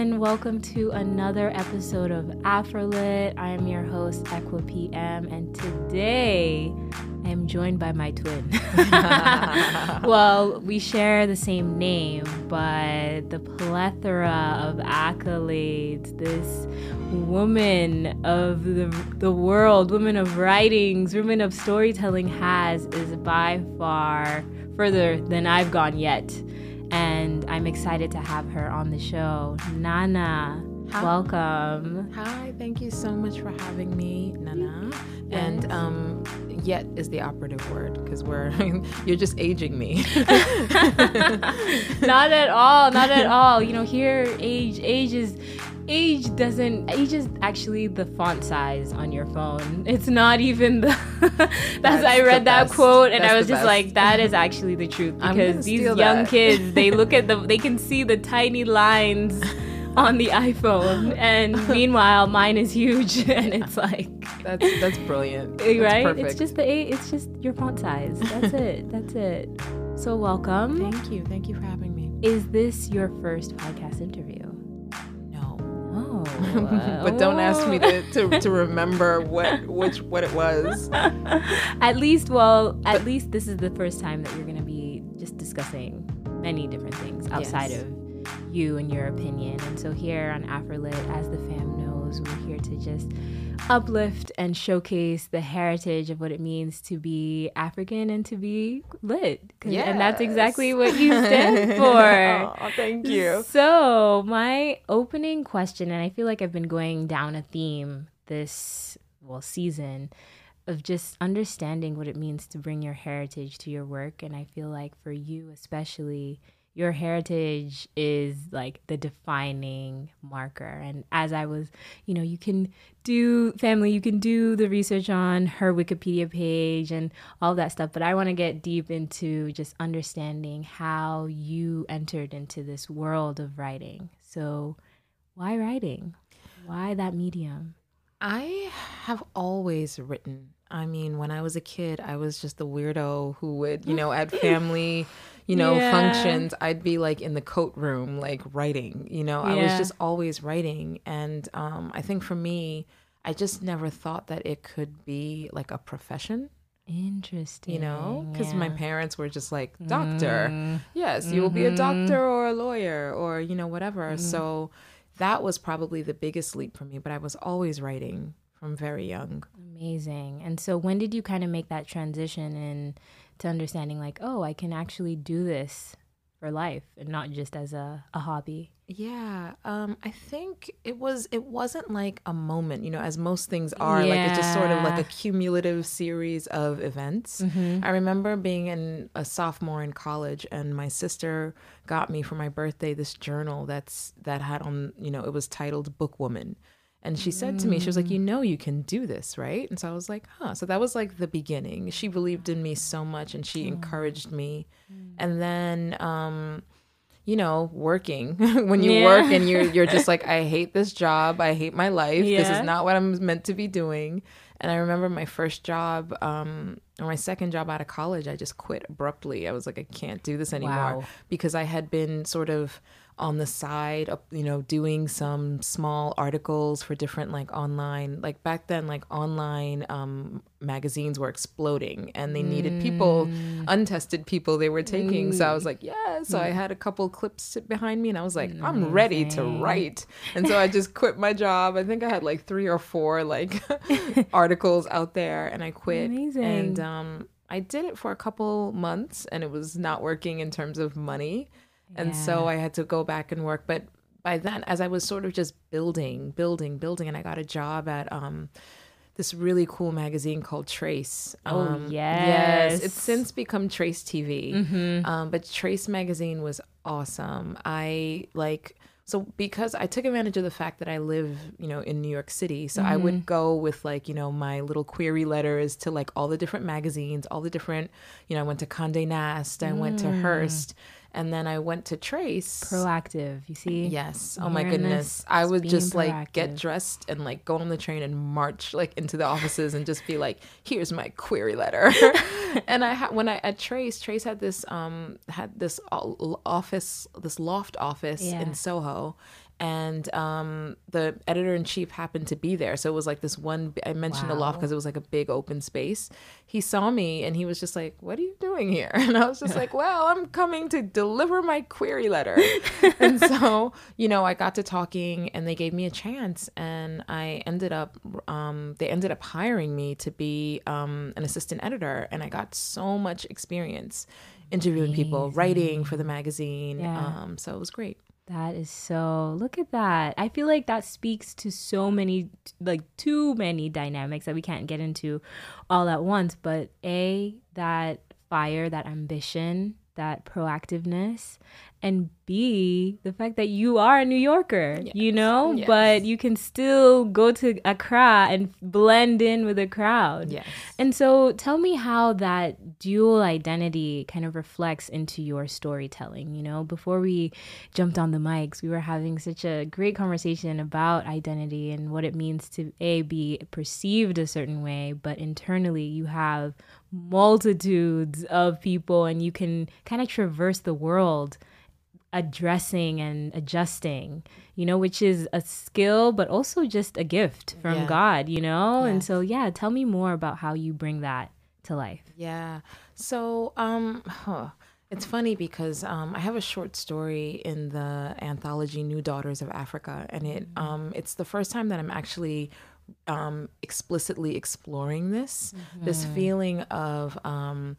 everyone. Welcome to another episode of Afrolit. I am your host, Equa PM, and today I am joined by my twin. well, we share the same name, but the plethora of accolades this woman of the, the world, woman of writings, woman of storytelling has is by far further than I've gone yet and I'm excited to have her on the show. Nana, Hi. welcome. Hi, thank you so much for having me, Nana. Yes. And um, yet is the operative word because we're you're just aging me. not at all, not at all. You know, here age age is age doesn't age is actually the font size on your phone. It's not even the that's, that's i read that best. quote and that's i was just best. like that is actually the truth because these young that. kids they look at the they can see the tiny lines on the iphone. And meanwhile mine is huge and it's like that's that's brilliant. That's right? Perfect. it's just the it's just your font size. That's it. That's it. So welcome. Thank you. Thank you for having me. Is this your first podcast interview but don't ask me to, to, to remember what which what it was. at least, well, at least this is the first time that you're going to be just discussing many different things outside yes. of you and your opinion. And so here on Afrolit, as the fam knows, we're here to just uplift and showcase the heritage of what it means to be African and to be lit. Yes. And that's exactly what you stand for. oh, thank you. So, my opening question, and I feel like I've been going down a theme this, well, season of just understanding what it means to bring your heritage to your work. And I feel like for you, especially, your heritage is like the defining marker. And as I was, you know, you can do family, you can do the research on her Wikipedia page and all that stuff. But I want to get deep into just understanding how you entered into this world of writing. So, why writing? Why that medium? I have always written. I mean, when I was a kid, I was just the weirdo who would, you know, at family you know, yeah. functions, I'd be like in the coat room, like writing, you know, yeah. I was just always writing. And um, I think for me, I just never thought that it could be like a profession. Interesting. You know, because yeah. my parents were just like, doctor. Mm. Yes, mm-hmm. you will be a doctor mm-hmm. or a lawyer or, you know, whatever. Mm. So that was probably the biggest leap for me. But I was always writing from very young. Amazing. And so when did you kind of make that transition and to understanding like oh i can actually do this for life and not just as a, a hobby yeah um i think it was it wasn't like a moment you know as most things are yeah. like it's just sort of like a cumulative series of events mm-hmm. i remember being in a sophomore in college and my sister got me for my birthday this journal that's that had on you know it was titled bookwoman and she said to me, she was like, You mm. know, you can do this, right? And so I was like, Huh. So that was like the beginning. She believed in me so much and she encouraged me. Mm. And then, um, you know, working when you yeah. work and you're you're just like, I hate this job. I hate my life. Yeah. This is not what I'm meant to be doing. And I remember my first job, um, or my second job out of college, I just quit abruptly. I was like, I can't do this anymore wow. because I had been sort of on the side, you know, doing some small articles for different like online, like back then, like online um, magazines were exploding and they needed people, mm. untested people they were taking. Mm. So I was like, yeah. So mm. I had a couple clips behind me and I was like, I'm ready to write. And so I just quit my job. I think I had like three or four like articles out there and I quit. Amazing. And um, I did it for a couple months and it was not working in terms of money. And yeah. so I had to go back and work. But by then, as I was sort of just building, building, building, and I got a job at um, this really cool magazine called Trace. Oh um, yes. yes, it's since become Trace TV. Mm-hmm. Um, but Trace magazine was awesome. I like so because I took advantage of the fact that I live, you know, in New York City. So mm-hmm. I would mm-hmm. go with like, you know, my little query letters to like all the different magazines, all the different, you know, I went to Condé Nast, I mm. went to mm. Hearst and then I went to Trace. Proactive, you see? Yes. Oh my goodness. I would just like get dressed and like go on the train and march like into the offices and just be like, "Here's my query letter." and I had when I at Trace, Trace had this um had this office, this loft office yeah. in Soho, and um, the editor in chief happened to be there. So it was like this one. I mentioned wow. the loft because it was like a big open space. He saw me and he was just like, "What are you doing here?" And I was just like, "Well, I'm coming to deliver my query letter." and so you know, I got to talking, and they gave me a chance, and I ended up. Um, they ended up hiring me to be um, an assistant editor, and I got so much experience interviewing Amazing. people, writing for the magazine. Yeah. Um, so it was great. That is so. Look at that. I feel like that speaks to so many, like too many dynamics that we can't get into all at once. But A, that fire, that ambition, that proactiveness, and B, the fact that you are a New Yorker, yes. you know, yes. but you can still go to Accra and blend in with the crowd. Yes. And so tell me how that dual identity kind of reflects into your storytelling. You know, before we jumped on the mics, we were having such a great conversation about identity and what it means to A, be perceived a certain way, but internally you have multitudes of people and you can kind of traverse the world addressing and adjusting, you know, which is a skill, but also just a gift from yeah. God, you know? And so, yeah, tell me more about how you bring that to life. Yeah. So, um, huh. It's funny because um, I have a short story in the anthology New Daughters of Africa, and it mm-hmm. um, it's the first time that I'm actually um, explicitly exploring this mm-hmm. this feeling of um,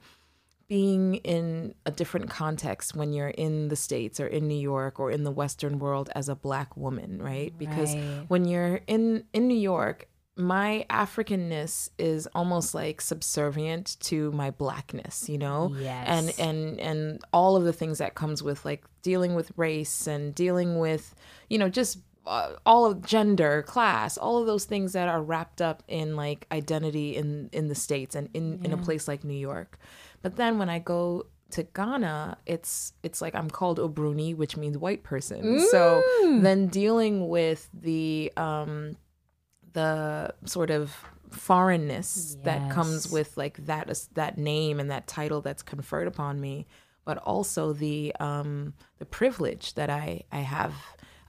being in a different context when you're in the states or in New York or in the western world as a black woman right because right. when you're in in New York my africanness is almost like subservient to my blackness you know yes. and and and all of the things that comes with like dealing with race and dealing with you know just uh, all of gender, class, all of those things that are wrapped up in like identity in in the states and in yeah. in a place like New York. But then when I go to Ghana, it's it's like I'm called Obroni, which means white person. Mm. So then dealing with the um the sort of foreignness yes. that comes with like that that name and that title that's conferred upon me, but also the um the privilege that I I have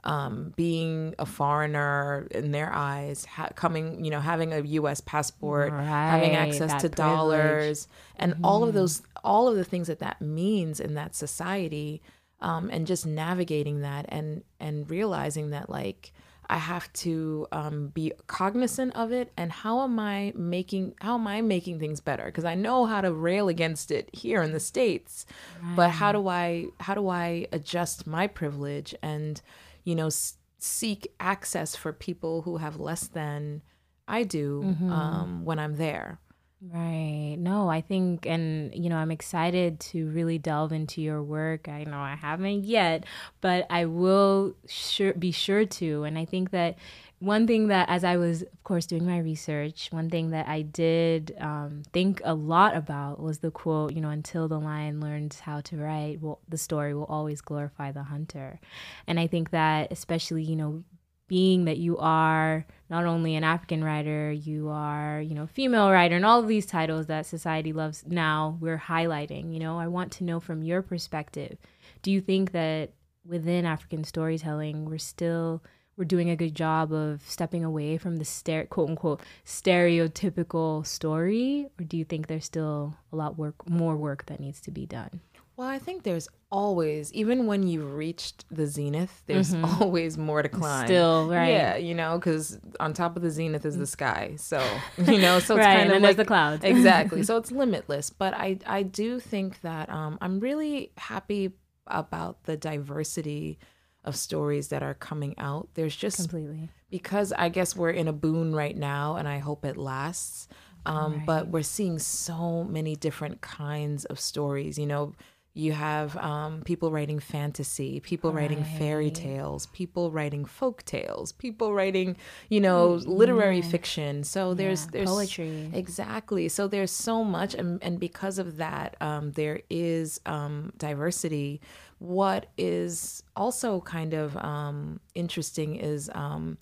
um, being a foreigner in their eyes, ha- coming, you know, having a U.S. passport, right, having access to privilege. dollars, and mm-hmm. all of those, all of the things that that means in that society, um, and just navigating that and and realizing that like I have to um, be cognizant of it and how am I making how am I making things better because I know how to rail against it here in the states, right. but how do I how do I adjust my privilege and you know, s- seek access for people who have less than I do mm-hmm. um, when I'm there. Right. No, I think, and you know, I'm excited to really delve into your work. I know I haven't yet, but I will sure be sure to. And I think that one thing that, as I was, of course, doing my research, one thing that I did um, think a lot about was the quote, you know, until the lion learns how to write, well, the story will always glorify the hunter. And I think that, especially, you know, being that you are not only an African writer, you are, you know, female writer, and all of these titles that society loves now, we're highlighting. You know, I want to know from your perspective do you think that within African storytelling, we're still we're doing a good job of stepping away from the stere- quote unquote stereotypical story, or do you think there's still a lot work more work that needs to be done? Well, I think there's always, even when you've reached the zenith, there's mm-hmm. always more to climb. Still, right? Yeah, you know, because on top of the zenith is the sky. So, you know, so it's right, kind of like the clouds. exactly. So it's limitless. But I, I do think that um, I'm really happy about the diversity of stories that are coming out. There's just completely because I guess we're in a boon right now, and I hope it lasts. Um, right. But we're seeing so many different kinds of stories. You know, you have um, people writing fantasy, people right. writing fairy tales, people writing folk tales, people writing, you know, mm-hmm. literary fiction. So there's yeah, there's poetry exactly. So there's so much, and, and because of that, um, there is um, diversity. What is also kind of um, interesting is um,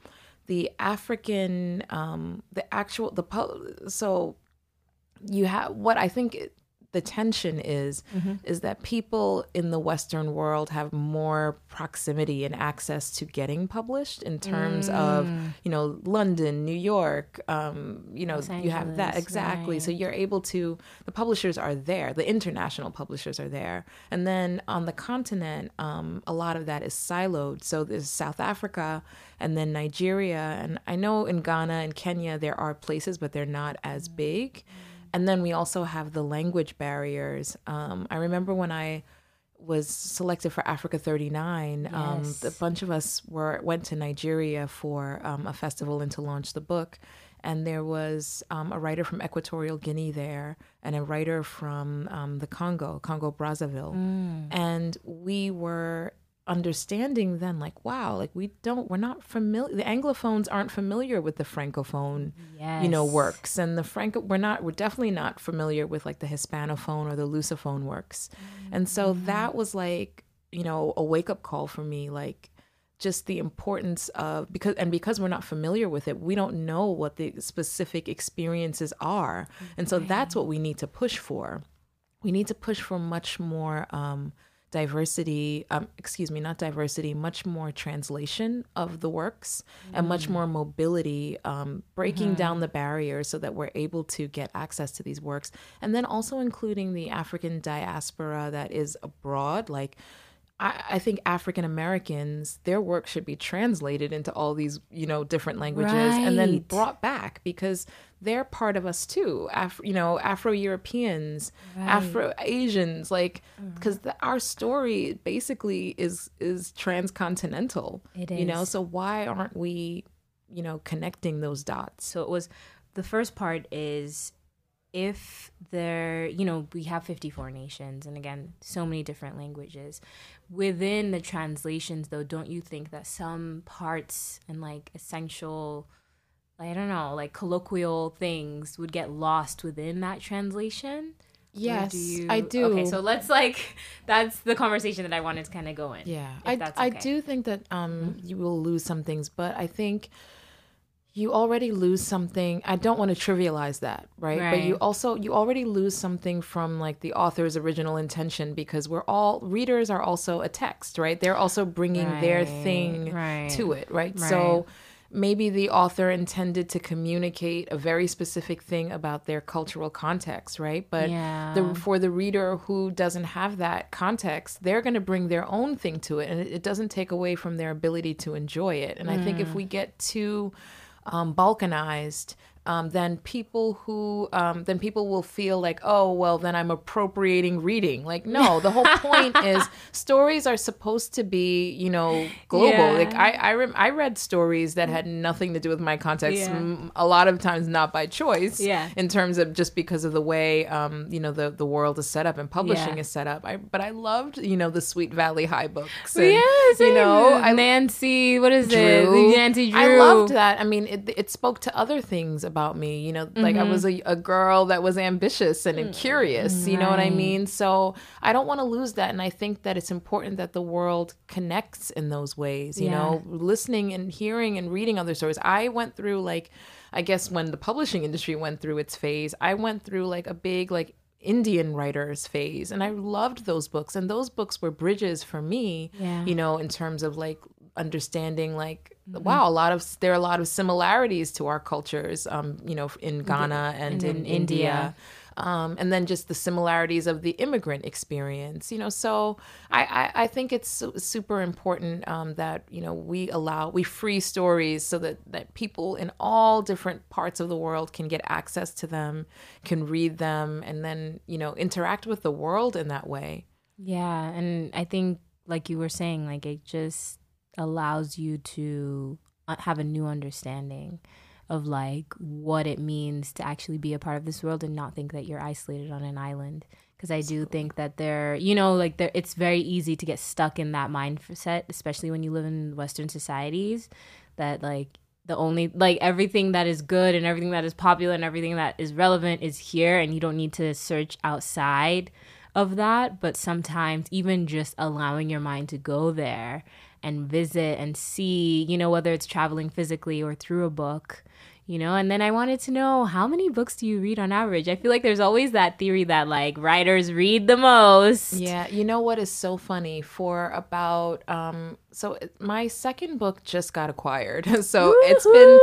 the African, um, the actual the so you have what I think the tension is mm-hmm. is that people in the western world have more proximity and access to getting published in terms mm. of you know london new york um, you know you have that exactly right. so you're able to the publishers are there the international publishers are there and then on the continent um, a lot of that is siloed so there's south africa and then nigeria and i know in ghana and kenya there are places but they're not as big mm and then we also have the language barriers. Um, I remember when I was selected for Africa 39, um, yes. um, a bunch of us were went to Nigeria for um, a festival and to launch the book. And there was um, a writer from Equatorial Guinea there and a writer from um, the Congo, Congo Brazzaville. Mm. And we were understanding then like wow like we don't we're not familiar the anglophones aren't familiar with the francophone yes. you know works and the franco we're not we're definitely not familiar with like the hispanophone or the lusophone works mm-hmm. and so mm-hmm. that was like you know a wake up call for me like just the importance of because and because we're not familiar with it we don't know what the specific experiences are and so that's what we need to push for we need to push for much more um, diversity, um, excuse me, not diversity, much more translation of the works mm. and much mm. more mobility, um, breaking mm-hmm. down the barriers so that we're able to get access to these works. And then also including the African diaspora that is abroad, like I, I think African Americans, their work should be translated into all these, you know, different languages right. and then brought back because they're part of us too. Af- you know, Afro Europeans, right. Afro Asians, like because mm-hmm. our story basically is is transcontinental. It is. You know, so why aren't we, you know, connecting those dots? So it was the first part is if there, you know, we have 54 nations and again, so many different languages. Within the translations, though, don't you think that some parts and like essential, I don't know, like colloquial things would get lost within that translation? Yes, do you... I do. Okay, so let's like that's the conversation that I wanted to kind of go in. Yeah, I okay. I do think that um mm-hmm. you will lose some things, but I think you already lose something i don't want to trivialize that right? right? but you also you already lose something from like the author's original intention because we're all readers are also a text right they're also bringing right. their thing right. to it right? so maybe the author intended to communicate a very specific thing about their cultural context right but yeah. the, for the reader who doesn't have that context they're going to bring their own thing to it and it, it, doesn't take away from their ability to enjoy it and mm. i think if mm. we get too um, balkanized um, then people who um, then people will feel like oh well then i'm appropriating reading like no the whole point is stories are supposed to be you know global yeah. like i I, rem- I read stories that had nothing to do with my context yeah. a lot of times not by choice yeah in terms of just because of the way um, you know the the world is set up and publishing yeah. is set up I, but i loved you know the sweet valley high books and, yes you know I, nancy what is Drew. it nancy Drew. i loved that i mean it, it spoke to other things about me. You know, mm-hmm. like I was mm-hmm. a, a, girl that was ambitious and, and curious. Right. You know what I mean? So I don't want to lose that. And I think that it's important that the world connects in those ways, you yeah. know, listening and hearing and reading other stories. I went through like, I guess when the publishing industry went through its phase, I went through like a big like Indian writers phase and I loved those books and those books were bridges for me yeah. you know in terms of like understanding like mm-hmm. wow a lot of there are a lot of similarities to our cultures um you know in ghana and, in, in, india, india. Um, and then just the similarities of the immigrant experience you know so i i, I think it's super important um, that you know we allow we free stories so that that people in all different parts of the world can get access to them can read them and then you know interact with the world in that way yeah and i think like you were saying like it just allows you to uh, have a new understanding of like what it means to actually be a part of this world and not think that you're isolated on an island. Because i do think that there you know like there it's very easy to get stuck in that mindset especially when you live in western societies that like the only like everything that is good and everything that is popular and everything that is relevant is here and you don't need to search outside of that but sometimes even just allowing your mind to go there and visit and see, you know, whether it's traveling physically or through a book, you know? And then i wanted to know how many books do you read on average? I feel like there's always that theory that like writers read the most. Yeah you know what is so funny? For about um so my second book just got acquired. So Woo-hoo! it's been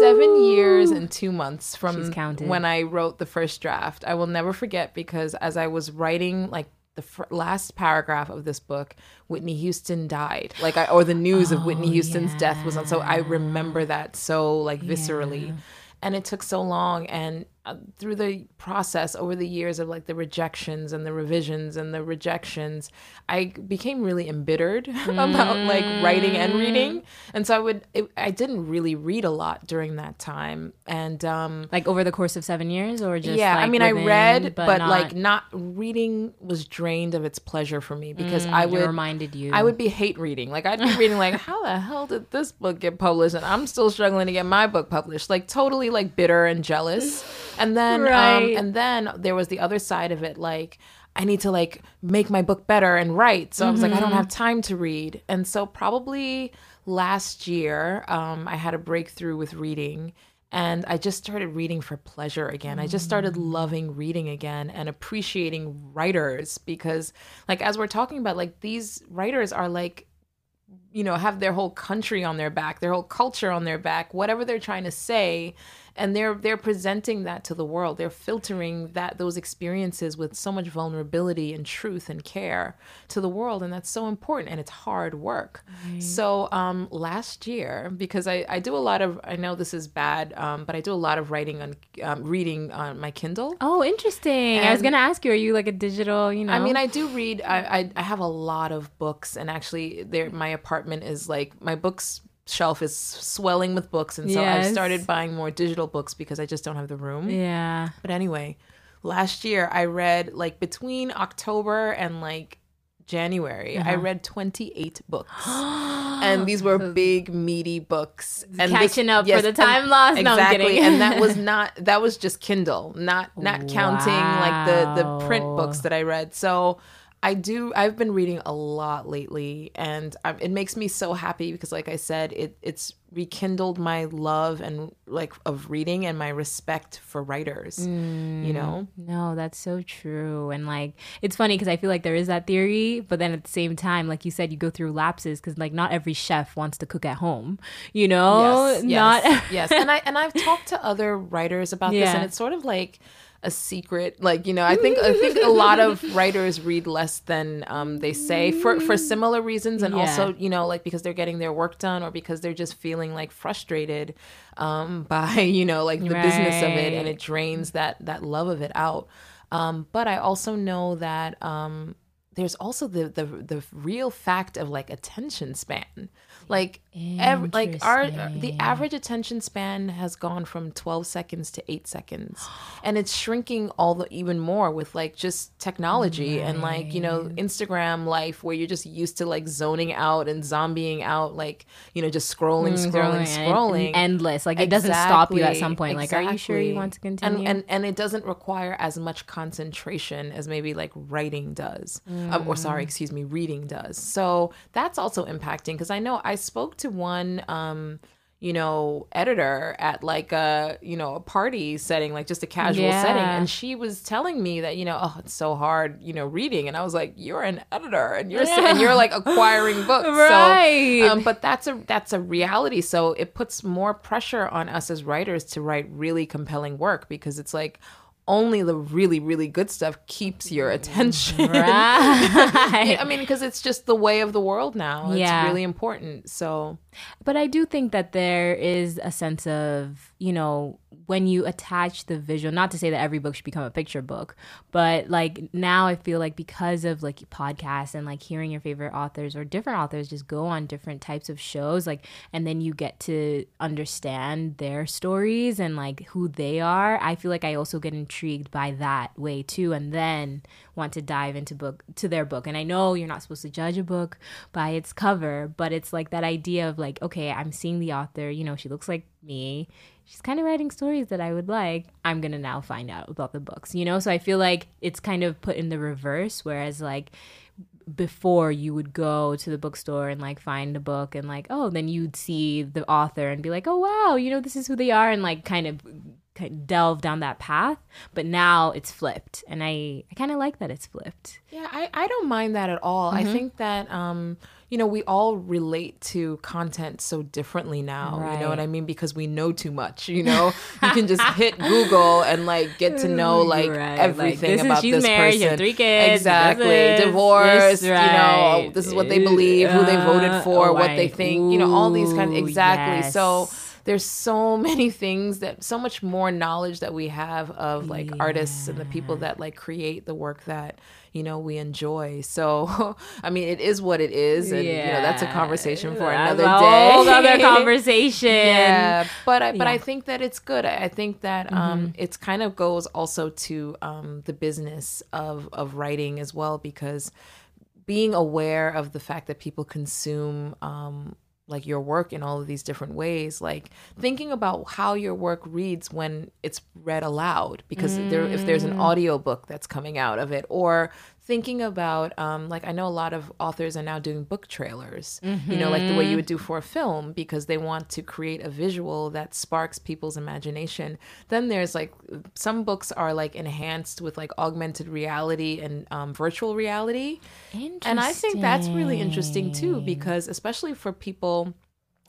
seven years and two months from when i wrote the first draft. I will never forget because as i was writing like the fr- last paragraph of this book, Whitney Houston died. Like, I, or the news oh, of Whitney oh, Houston's yeah. death was on. So I remember that so like viscerally. Yeah. And it took so long. And uh, through the process over the years of like the rejections and the revisions and the rejections i became really embittered about like writing and reading. Mm. and so i would it, i didn't really read a lot during that time. And um like over the course of seven years or just yeah like i mean within, i read but, but not... like not reading was drained of its pleasure for me because mm, i would reminded you. I would be hate reading. Like i'd be reading like how the hell did this book get published? And i'm still struggling to get my book published. Like totally like bitter and jealous and then um, right. um, and then there was the other side of it like I need to like make my book better and write. So mm-hmm. I was like, I don't have mm-hmm. time to read. And so probably last year, um, I had a breakthrough with reading and I just started reading for pleasure again. I just started mm. loving reading again and appreciating writers because like as we're talking about, like these writers are like you know, have their whole country on their back, their whole culture on their back, whatever they're trying to say, and they're they're presenting that to the world. They're filtering that those experiences with so much vulnerability and truth and care to the world. And that's so important and it's hard work. Right. so um, last year because I, I do a lot of i know this is bad um, but i do a lot of writing on um, reading on my kindle. Oh interesting. And i was gonna ask you are you like a digital you know i mean i do read i i, I have a lot of books and actually there my apartment is like my books shelf is swelling with books and so yes. I've started buying more digital books because I just don't have the room. Yeah. But anyway, last year I read like between October and like January, uh-huh. I read 28 books. and these were big, meaty books. And Catching this, up yes, for the time lost. Exactly. No, and that was not that was just Kindle, not not wow. counting like the the print books that I read. So I do. I've been reading a lot lately, and um, it makes me so happy because, like I said, it it's rekindled my love and like of reading and my respect for writers. Mm, you know? No, that's so true. And like, it's funny because I feel like there is that theory, but then at the same time, like you said, you go through lapses because like not every chef wants to cook at home. You know? Yes. Not yes. yes. And I and I've talked to other writers about yeah. this, and it's sort of like a secret like you know i think i think a lot of writers read less than um, they say for for similar reasons and yeah. also you know like because they're getting their work done or because they're just feeling like frustrated um, by you know like the right. business of it and it drains that that love of it out um, but i also know that um, there's also the, the the real fact of like attention span like every, like our the average attention span has gone from 12 seconds to 8 seconds. And it's shrinking all the even more with like just technology right. and like, you know, Instagram life where you're just used to like zoning out and zombieing out like, you know, just scrolling, mm, scrolling, scrolling. And, endless. Like it exactly. doesn't stop you at some point. Exactly. Like are you sure you want to continue? And, and and it doesn't require as much concentration as maybe like writing does. Mm. Um, or sorry, mm. excuse me, reading does. So that's also impacting because I know I spoke to one um you know editor at like a you know a party setting like just a casual yeah. setting and she was telling me that you know oh it's so hard you know reading and i was like you're an editor and you're yeah. and you're like acquiring books right so, um, but that's a that's a reality so it puts more pressure on us as writers to write really compelling work because it's like only the really really good stuff keeps your attention. Right. I mean because it's just the way of the world now. It's yeah. really important. So but i do think that there is a sense of you know when you attach the visual not to say that every book should become a picture book but like now i feel like because of like podcasts and like hearing your favorite authors or different authors just go on different types of shows like and then you get to understand their stories and like who they are i feel like i also get intrigued by that way too and then want to dive into book to their book. And i know you're not supposed to judge a book by its cover but it's like that idea of like okay i'm seeing the author you know she looks like me she's kind of writing stories that I would like. I'm going to now find out about the books, you know? So I feel like it's kind of put in the reverse, whereas like before you would go to the bookstore and like find a book and like oh then you'd see the author and be like oh wow you know this is who they are and like kind of kind of delve down that path but now it's flipped and i i kind of like that it's flipped yeah i i don't mind that at all mm-hmm. i think that um you know we all relate to content so differently now right. you know what i mean because we know too much you know you can just hit google and like get to know like right. everything like, this about is, this married, person three kids exactly divorced right. you know this is what they believe who they voted for oh, what they think you know all these kind of exactly yes. so there's so many things that so much more knowledge that we have of like yeah. artists and the people that like create the work that you know we enjoy so i mean it is what it is and yeah. you know that's a conversation for another that's day whole other conversation yeah but i but yeah. i think that it's good i, think that mm-hmm. um it's kind of goes also to um the business of of writing as well because being aware of the fact that people consume um, like your work in all of these different ways like thinking about how your work reads when it's read aloud because mm. there if there's an mm. audio book that's coming out of it or thinking about um, like i know a lot of authors are now doing book trailers mm-hmm. you know like the way you would do for a film because they want to create a visual that sparks people's imagination. Then there's like some books are like enhanced with like augmented reality and um, virtual reality. And i think that's really interesting too because especially for people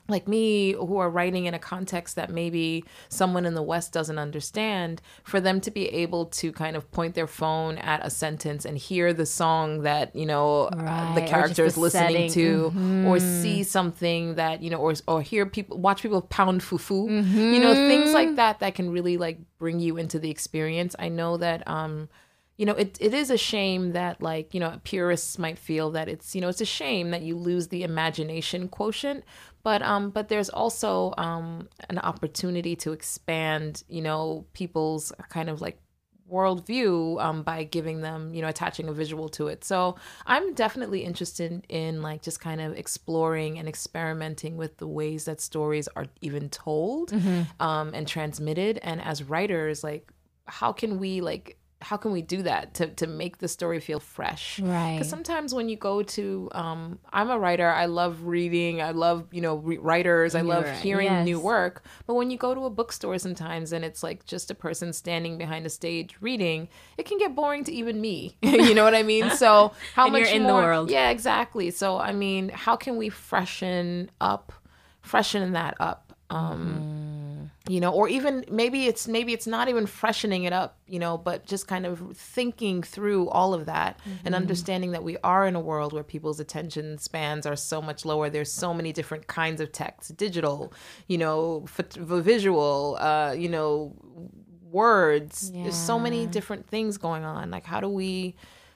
like me who are writing in a context that maybe someone in the west doesn't understand for them to be able to kind of point their phone at a sentence and hear the song that you know right. uh, the character is listening setting. to mm-hmm. or see something that you know or or hear people watch people pound fufu mm-hmm. you know things like mm-hmm. that that can really like bring you into the experience i know that um you know, it, it is a shame that like, you know, purists might feel that it's, you know, it's a shame that you lose the imagination quotient. But um, but there's also um an opportunity to expand, you know, people's kind of like worldview um, by giving them, you know, attaching a visual to it. So I'm definitely interested in like just kind of exploring and experimenting with the ways that stories are even told mm-hmm. um, and transmitted. And as writers, like, how can we like how can we do that to, to make the story feel fresh? Right. Because sometimes when you go to um, i'm a writer. I love reading. I love you know re- writers. I love right. hearing yes. new work. But when you go to a bookstore sometimes and it's like just a person standing behind a stage reading it can get boring to even me. You know what i mean? So how much in more, the world. Yeah exactly. So i mean how can we freshen up freshen that up? Um, mm you know or even maybe it's maybe it's not even freshening it up you know but just kind of thinking through all of that mm-hmm. and understanding that we are in a world where people's attention spans are so much lower there's so many different kinds of text digital you know f- visual uh you know words yeah. there's so many different things going on like how do we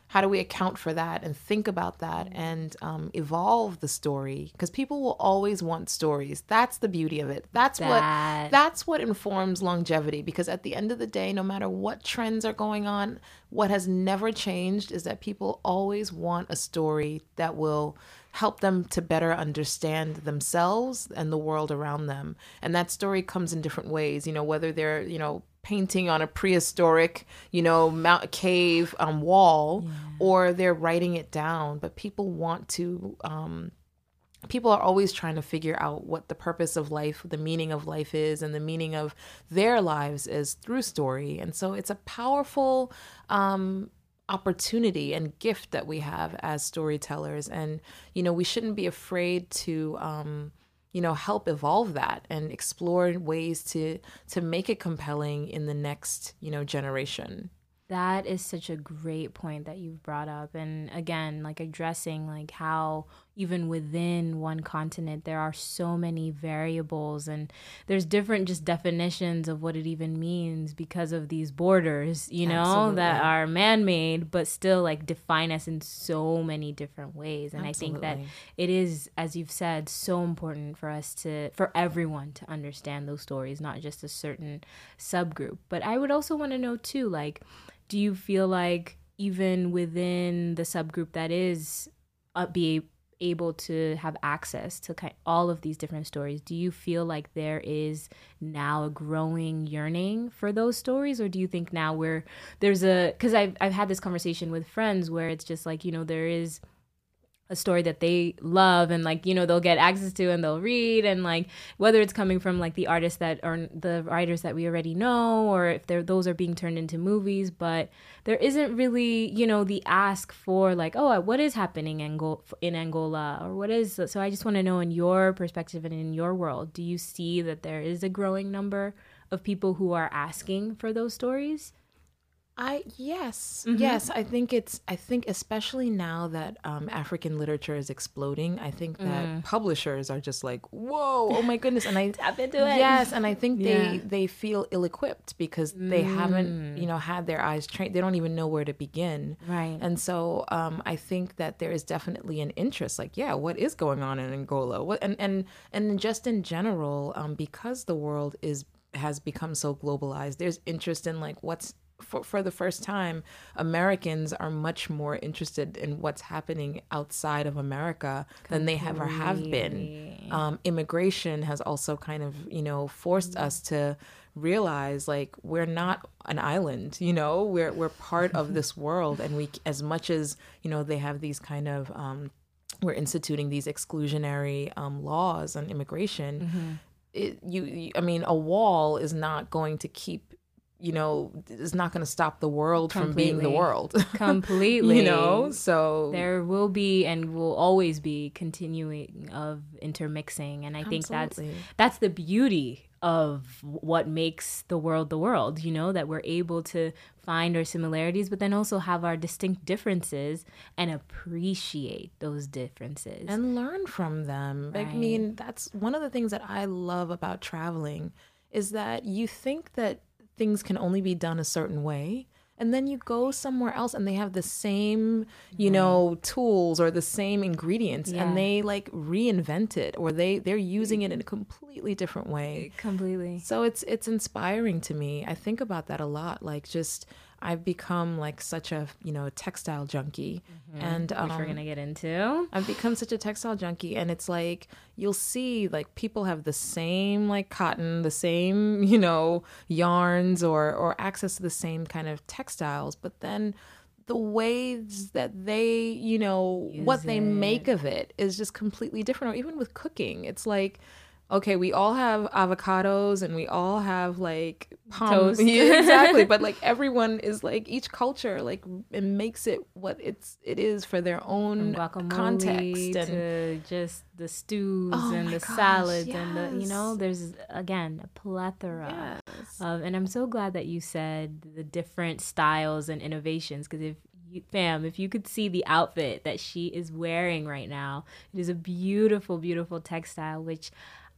how do we account for that and think about that and um, evolve the story? Because people will always want stories. That's the beauty of it. That's that. what that's what informs longevity because at the end of the day no matter what trends are going on what has never changed is that people always want a story that will help them to better understand themselves and the world around them. And that story comes in different ways you know whether they're you know painting on a prehistoric, you know, mount cave um, wall, yeah. or they're writing it down. But people want to. Um, people are always trying to figure out what the purpose of life, the meaning of life is, and the meaning of their lives is through story. And so it's a powerful um, opportunity and gift that we have as storytellers. And you know, we shouldn't be afraid to. Um, you know help evolve that and explore ways to to make it compelling in the next you know generation. That is such a great point that you've brought up. And again like addressing like how even within one continent there are so many variables and there's different just definitions of what it even means because of these borders you know Absolutely. that are man-made but still like define us in so many different ways and Absolutely. i think that it is as you've said so important for us to for everyone to understand those stories not just a certain subgroup but i would also want to know too like do you feel like even within the subgroup that is uh, be able to have access to kind of all of these different stories do you feel like there is now a growing yearning for those stories? Or do you think now we're there's a because I've, I've had this conversation with friends where it's just like you know there is a story that they love and like you know they'll get access to and they'll read and like whether it's coming from like the artists that are the writers that we already know or if they're those are being turned into movies but there isn't really you know the ask for like oh uh, what is happening in Angola or what is so I just want to know in your perspective and in your world do you see that there is a growing number of people who are asking for those stories I yes mm-hmm. yes I think it's I think especially now that um, African literature is exploding I think that mm. publishers are just like whoa oh my goodness and I tap into it yes and I think yeah. they they feel ill equipped because mm. they haven't you know had their eyes trained they don't even know where to begin right and so um, I think that there is definitely an interest like yeah what is going on in Angola what and and and just in general um, because the world is has become so globalized there's interest in like what's for, for the first time, Americans are much more interested in what's happening outside of America than they ever have been. Um, immigration has also kind of, you know, forced us to realize like we're not an island you know we're we're part of this world and we as much as you know they have these kind of um we're instituting these exclusionary um laws on immigration mm-hmm. it, you, you i mean a wall is not going to keep you know, is not going to stop the world Completely. from being the world. Completely. you know, so there will be and will always be continuing of intermixing and I Absolutely. think that's that's the beauty of what makes the world the world, you know, that we're able to find our similarities but then also have our distinct differences and appreciate those differences and learn from them. Right. I mean, that's one of the things that I love about traveling is that you think that things can only be done a certain way and then you go somewhere else and they have the same you know tools or the same ingredients yeah. and they like reinvent it or they they're using it in a completely different way. Completely. So it's it's inspiring to me. I think about that a lot like just I've become like such a you know textile junkie, mm-hmm. and um, which we're gonna get into. I've become such a textile junkie, and it's like you'll see like people have the same like cotton, the same you know yarns, or or access to the same kind of textiles, but then the ways that they you know Use what it. they make of it is just completely different. Or even with cooking, it's like okay, we all have avocados and we all have like palm toast. Yeah, exactly. but like everyone is like each culture like it makes it what it's it is for their own context and just the stews oh and the gosh, salads yes. and the you know there's again a plethora yes. of and I'm so glad that you said the different styles and innovations because if you, fam, if you could see the outfit that she is wearing right now, it is a beautiful, beautiful textile, which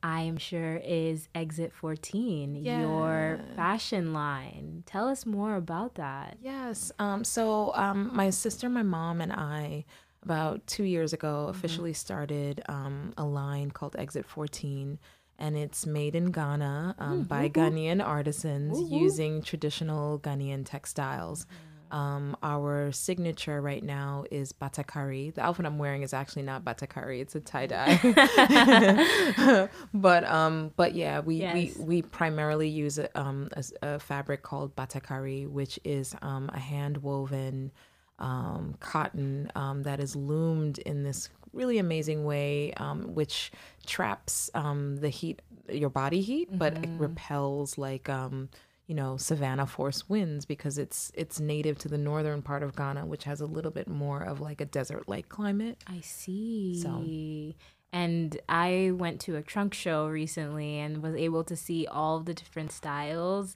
I am sure is Exit 14, yeah. your fashion line. Tell us more about that. Yes. Um, so, um, my sister, my mom, and I, about two years ago, mm-hmm. officially started um, a line called Exit 14. And it's made in Ghana um, mm-hmm. by Ghanaian artisans mm-hmm. using traditional Ghanaian textiles. Mm-hmm. Um, our signature right now is batakari. The outfit I'm wearing is actually not batakari; it's a tie dye. but um, but yeah, we, yes. we we primarily use a, um, a, a, fabric called batakari, which is um, a hand woven um, cotton um, that is loomed in this really amazing way, um, which traps um, the heat, your body heat, mm-hmm. but it repels like um, you know savannah force winds because it's it's native to the northern part of ghana which has a little bit more of like a desert like climate. I see. So and i went to a trunk show recently and was able to see all of the different styles.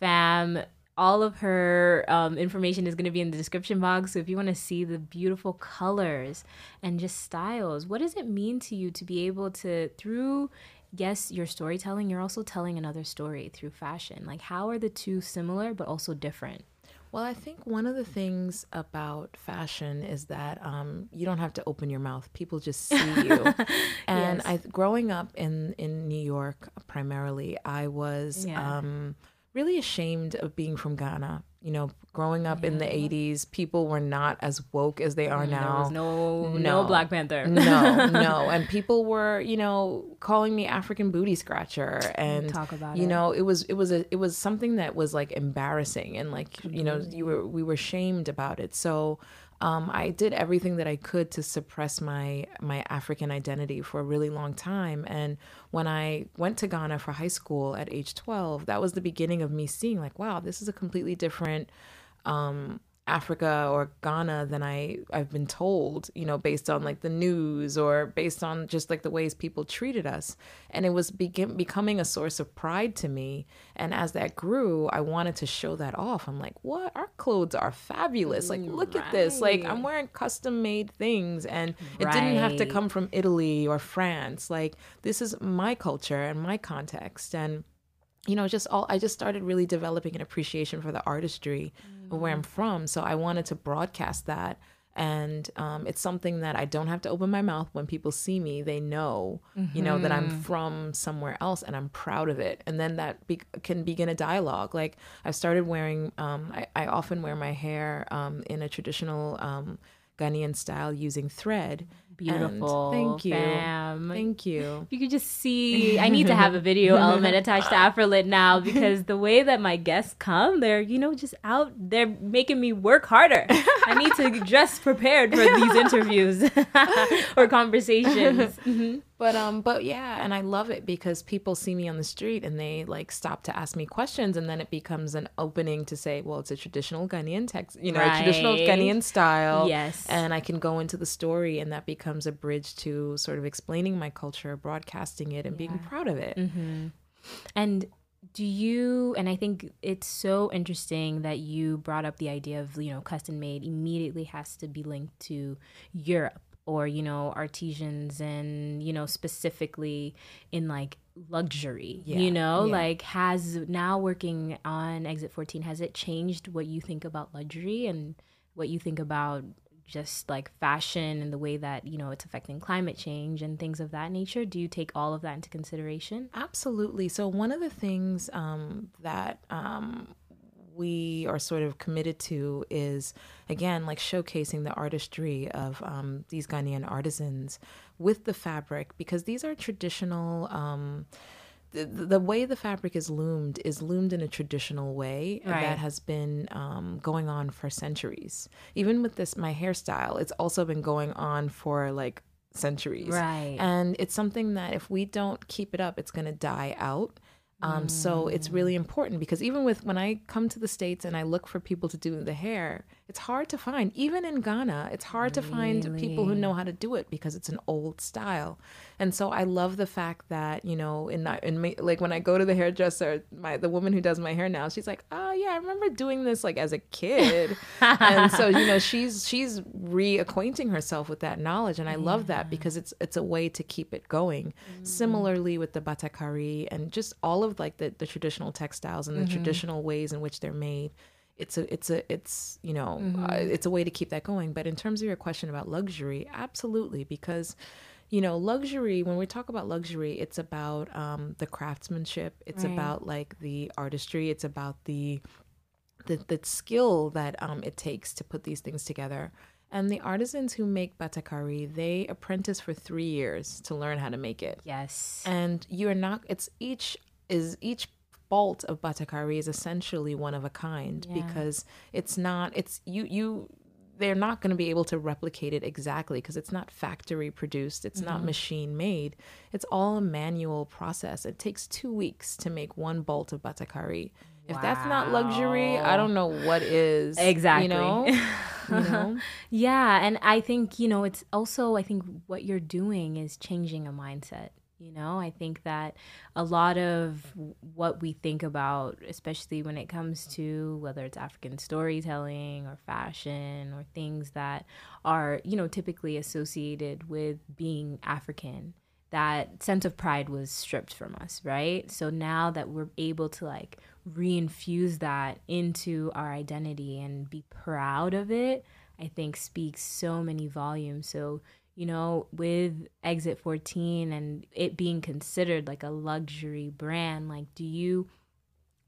Fam all of her um, information is going to be in the description box. So if you want to see the beautiful colors and just styles, what does it mean to you to be able to, through yes, you're storytelling, you're also telling another story through fashion. Like, how are the two similar but also different? Well, I think one of the things about fashion is that um, you don't have to open your mouth; people just see you. and yes. I, growing up in in New York, primarily, I was yeah. um, really ashamed of being from Ghana you know, growing up yeah. in the 80s, people were not as woke as they are mm, now. There was no, no, no Black Panther. no, no. And people were, you know, calling me African booty scratcher and talk about you it. know, it was it was a it was something that was like embarrassing and like, you know, you were we were shamed about it. So um, I did everything that I could to suppress my my African identity for a really long time. And when I went to Ghana for high school at age 12, that was the beginning of me seeing like, wow, this is a completely different um, Africa or Ghana than I I've been told, you know, based on like the news or based on just like the ways people treated us. And it was begin, becoming a source of pride to me. And as that grew, I wanted to show that off. I'm like, what? Our clothes are fabulous. Like, look right. at this. Like, I'm wearing custom made things, and it right. didn't have to come from Italy or France. Like, this is my culture and my context. And you know, just all I just started really developing an appreciation for the artistry mm. of where I'm from. So I wanted to broadcast that. And um, it's something that I don't have to open my mouth when people see me. They know, mm-hmm. you know, that I'm mm-hmm. from somewhere else and I'm proud of it. And then that be- can begin a dialogue. Like I've started wearing, um, I, I, often wear my hair um, in a traditional um, Ghanaian style using thread. Beautiful. And thank you. Fam. Thank you. You could just see. I need to have a video element attached to Afrolit now because the way that my guests come, they're you know just out. They're making me work harder. I need to dress prepared for these interviews or conversations. Mm-hmm. But um, but yeah, and I love it because people see me on the street and they like stop to ask me questions, and then it becomes an opening to say, well, it's a traditional Ghanaian text, you know, right. traditional Ghanaian style. Yes, and I can go into the story, and that becomes a bridge to sort of explaining my culture, broadcasting it, and yeah. being proud of it. Mm-hmm. And do you and i think it's so interesting that you brought up the idea of you know custom made immediately has to be linked to europe or you know artisans and you know specifically in like luxury yeah, you know? yeah. like has now working on exit 14 has it changed what you think about luxury and what you think about just like fashion and the way that you know it's affecting climate change and things of that nature? Do you take all of that into consideration? Absolutely. So one of the things um, that um, we are sort of committed to is again like showcasing the artistry of um, these Ghanaian artisans with the fabric because these are traditional. Um, the, the way the fabric is loomed is loomed in a traditional way right. that has been um, going on for centuries. Even with this, my hairstyle, it's also been going on for like centuries. Right. And it's something that if we don't keep it up, it's going to die out. Um, mm. So it's really important because even with when I come to the States and I look for people to do the hair, it's hard to find. Even in Ghana, it's hard really? to find people who know how to do it because it's an old style. And so I love the fact that you know, in in my, like when I go to the hairdresser, my the woman who does my hair now, she's like, oh yeah, I remember doing this like as a kid, and so you know, she's she's reacquainting herself with that knowledge, and I yeah. love that because it's it's a way to keep it going. Mm. Similarly with the batakari and just all of like the the traditional textiles and the mm-hmm. traditional ways in which they're made it's a it's a it's you know mm-hmm. uh, it's a way to keep that going. But in terms of your question about luxury absolutely. Because you know luxury when we talk about luxury it's about um, the craftsmanship. It's right. about like the artistry. It's about the the, the skill that um, it takes to put these things together. And the artisans who make batakari they apprentice for three years to learn how to make it. Yes. And you're not it's each is each bolt of batakari is essentially one of a kind yeah. because it's not it's you you they're not going to be able to replicate it exactly because it's not factory produced it's mm-hmm. not machine made it's all a manual process it takes two weeks to make one bolt of batakari wow. if that's not luxury i don't know what is exactly you know, you know? yeah and i think you know it's also i think what you're doing is changing a mindset you know, I think that a lot of what we think about, especially when it comes to whether it's African storytelling or fashion or things that are, you know, typically associated with being African, that sense of pride was stripped from us, right? So now that we're able to like reinfuse that into our identity and be proud of it, I think speaks so many volumes. So you know, with Exit 14 and it being considered like a luxury brand, like, do you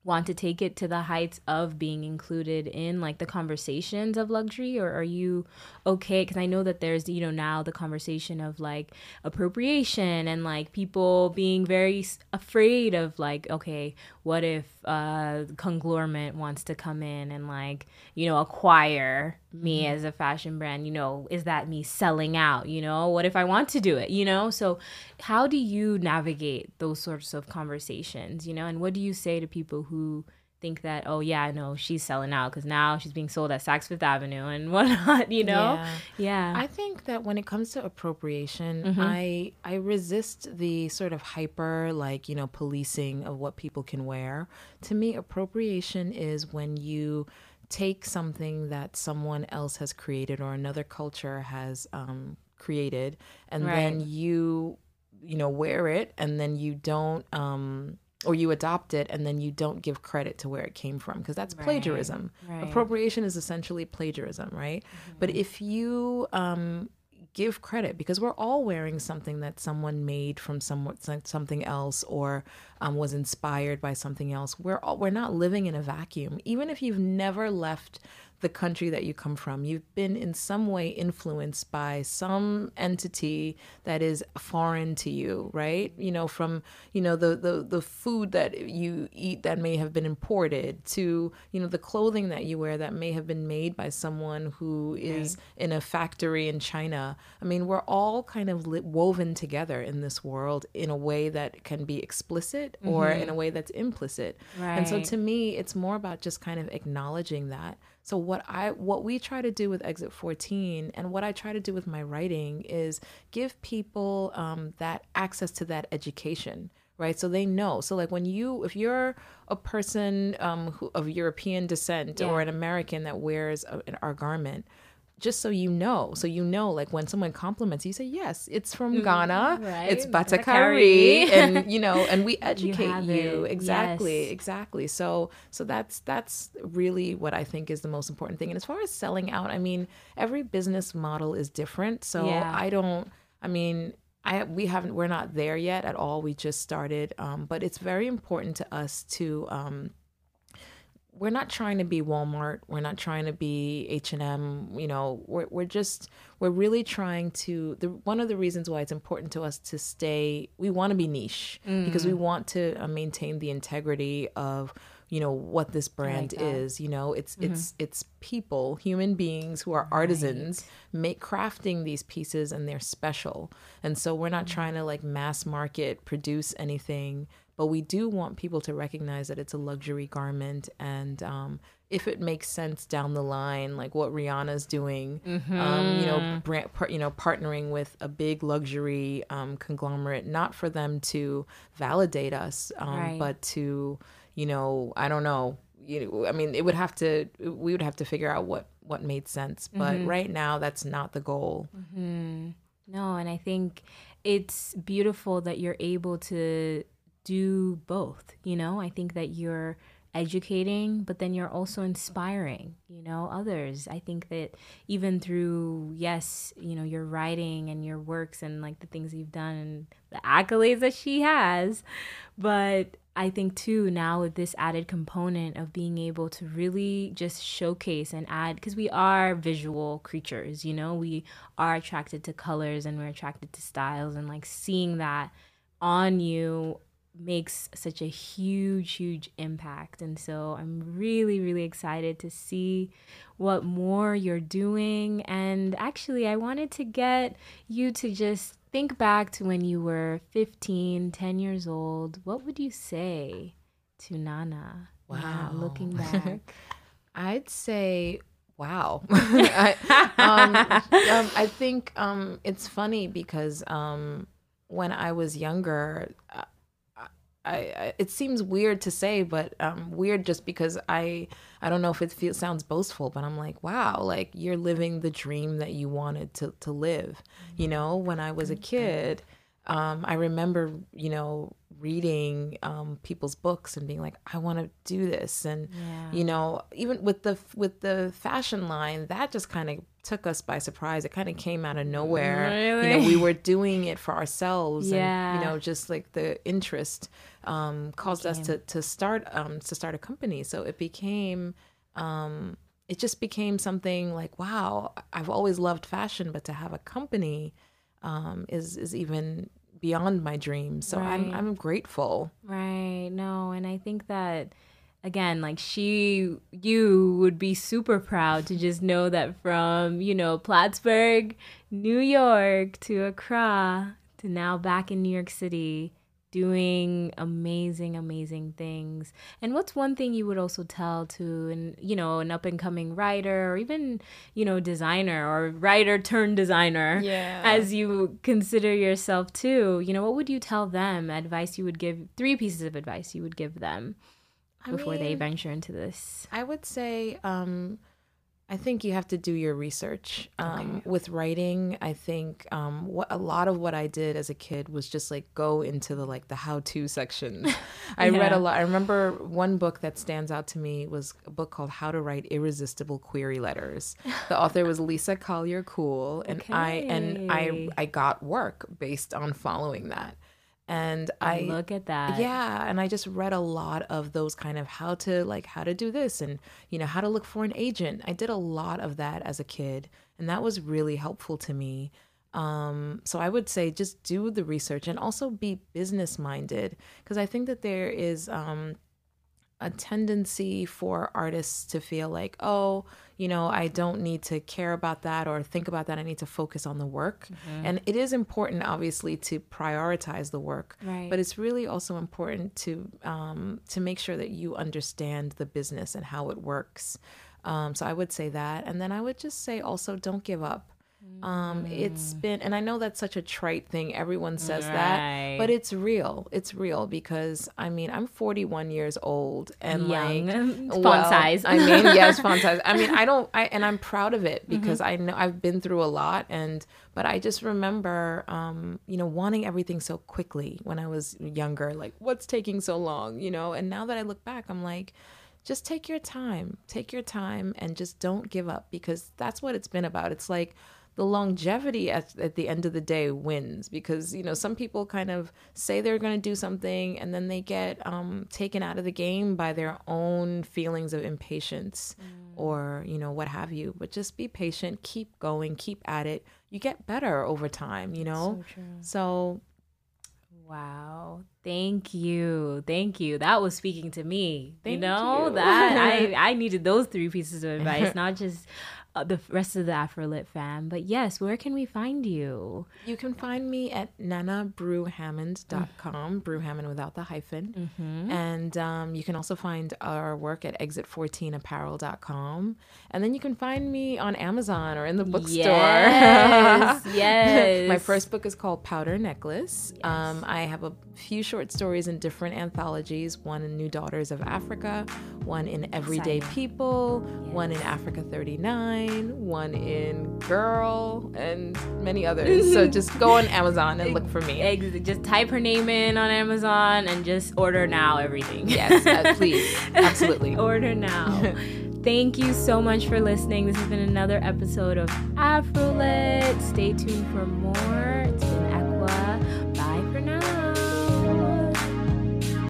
want to take it to the heights of being included in like the conversations of luxury or are you okay? Because i know that there's you know now the conversation of like appropriation and like people being very afraid of like okay what if a conglomerate wants to come in and like you know acquire me mm-hmm. as a fashion brand? You know is that me selling out? You know what if i want to do it? You know so how do you navigate those sorts of conversations you know? And what do you say to people who think that oh yeah I know she's selling out because now she's being sold at Saks Fifth Avenue and whatnot you know yeah. yeah. I think that when it comes to appropriation mm-hmm. I I resist the sort of hyper like you know policing of what people can wear to me appropriation is when you take something that someone else has created or another culture has um, created and right. then you you know wear it and then you don't um or you adopt it and then you don't give credit to where it came from because that's right, plagiarism. Right. Appropriation is essentially plagiarism, right? Mm-hmm. But if you um, give credit because we're all wearing something that someone made from some, something else or um, was inspired by something else. We're all, we're not living in a vacuum. Even if you've never left the country that you come from. You've been in some way influenced by some entity that is foreign to you, right? You know, from, you know, the the the food that you eat that may have been imported to, you know, the clothing that you wear that may have been made by someone who is right. in a factory in China. I mean, we're all kind of lit, woven together in this world in a way that can be explicit or mm-hmm. in a way that's implicit. Right. And so to me, it's more about just kind of acknowledging that so what I what we try to do with Exit 14 and what I try to do with my writing is give people um, that access to that education right so they know so like when you if you're a person um, who, of european descent yeah. or an american that wears a, an, our garment just so you know, so you know, like when someone compliments you, say yes, it's from mm, Ghana, right. it's batakari, and you know, and we educate you, you. exactly, yes. exactly. So, so that's that's really what I think is the most important thing. And as far as selling out, I mean, every business model is different. So yeah. I don't, I mean, I we haven't we're not there yet at all. We just started, um, but it's very important to us to. Um, we're not trying to be Walmart. We're not trying to be H and M. You know, we're we're just we're really trying to. The one of the reasons why it's important to us to stay. We want to be niche mm. because we want to uh, maintain the integrity of you know what this brand like is. You know, it's mm-hmm. it's it's people, human beings who are artisans, right. make crafting these pieces, and they're special. And so we're not mm. trying to like mass market produce anything but we do want people to recognize that it's a luxury garment and um, if it makes sense down the line like what rihanna's doing mm-hmm. um, you know mm-hmm. brand, par- you know partnering with a big luxury um, conglomerate not for them to validate us um, right. but to you know i don't know you know, i mean it would have to we would have to figure out what what made sense but mm-hmm. right now that's not the goal mm-hmm. no and i think it's beautiful that you're able to do both. You know, I think that you're educating, but then you're also inspiring, you know, others. I think that even through, yes, you know, your writing and your works and like the things you've done and the accolades that she has, but I think too now with this added component of being able to really just showcase and add because we are visual creatures, you know, we are attracted to colors and we're attracted to styles and like seeing that on you makes such a huge, huge impact. And so I'm really, really excited to see what more you're doing. And actually, I wanted to get you to just think back to when you were 15, 10 years old. What would you say to Nana? Wow. Looking back. I'd say, wow. I, um, um, I think um, it's funny because um, when I was younger, uh, I, I, it seems weird to say, but um, weird just because I I don't know if it feels sounds boastful, but I'm like, wow, like you're living the dream that you wanted to to live. You know, when I was a kid, um, I remember, you know, reading um, people's books and being like, I want to do this, and yeah. you know, even with the with the fashion line, that just kind of took us by surprise. It kind of came out of nowhere. Really? You know, we were doing it for ourselves, yeah. and you know, just like the interest um, caused us to to start um, to start a company. So it became. Um, it just became something like, wow, I've always loved fashion, but to have a company um, is is even beyond my dreams. So right. I'm I'm grateful. Right. No, and I think that again, like she, you would be super proud to just know that from, you know, Plattsburgh, New York to Accra to now back in New York City doing amazing amazing things. And what's one thing you would also tell to an you know an up and coming writer or even you know designer or writer turned designer yeah. as you consider yourself too? You know what would you tell them? Advice you would give three pieces of advice you would give them before mean, they venture into this? I would say um, I think you have to do your research. Um, okay. With writing, I think um, what a lot of what I did as a kid was just like go into the like the how-to sections. I yeah. read a lot. I remember one book that stands out to me was a book called How to Write Irresistible Query Letters. The author was Lisa Collier Cool, and okay. I and I I got work based on following that and i look at that. Yeah and i just read a lot of those kind of how to like how to do this and you know how to look for an agent. I did a lot of that as a kid and that was really helpful to me. Um, so i would say just do the research and also be business minded because i think that there is um, a tendency for artists to feel like, oh, you know, I don't need to care about that or think about that. I need to focus on the work. Mm-hmm. And it is important, obviously, to prioritize the work. Right. But it's really also important to um, to make sure that you understand the business and how it works. Um, so I would say that, and then I would just say also don't give up. Um, it's mm. been, and I know that's such a trite thing. Everyone says right. that, but it's real. It's real because I mean, I'm 41 years old and Young. like font well, size. I mean, yes, font size. I mean, I don't, I and I'm proud of it because mm-hmm. I know I've been through a lot, and but I just remember, um, you know, wanting everything so quickly when I was younger. Like, what's taking so long, you know? And now that I look back, I'm like just take your time take your time and just don't give up because that's what it's been about it's like the longevity at, at the end of the day wins because you know some people kind of say they're going to do something and then they get um, taken out of the game by their own feelings of impatience mm. or you know what have you but just be patient keep going keep at it you get better over time you know so, so Wow. Thank you. Thank you. That was speaking to me. Thank you know, you. that I I needed those three pieces of advice, not just uh, the rest of the Afrolit fam. But yes, where can we find you? You can find me at nanabrewhammond.com, mm. Brewhammond without the hyphen. Mm-hmm. And um, you can also find our work at exit14apparel.com. And then you can find me on Amazon or in the bookstore. Yes. yes. My first book is called Powder Necklace. Yes. Um, I have a few short stories in different anthologies one in New Daughters of Africa, one in Everyday Exciting. People, yes. one in Africa 39 one in Girl, and many others. so just go on Amazon and look for me. Just type her name in on Amazon and just order now everything. Yes, uh, please. Absolutely. order now. Thank you so much for listening. This has been another episode of Afrolit. Stay tuned for more.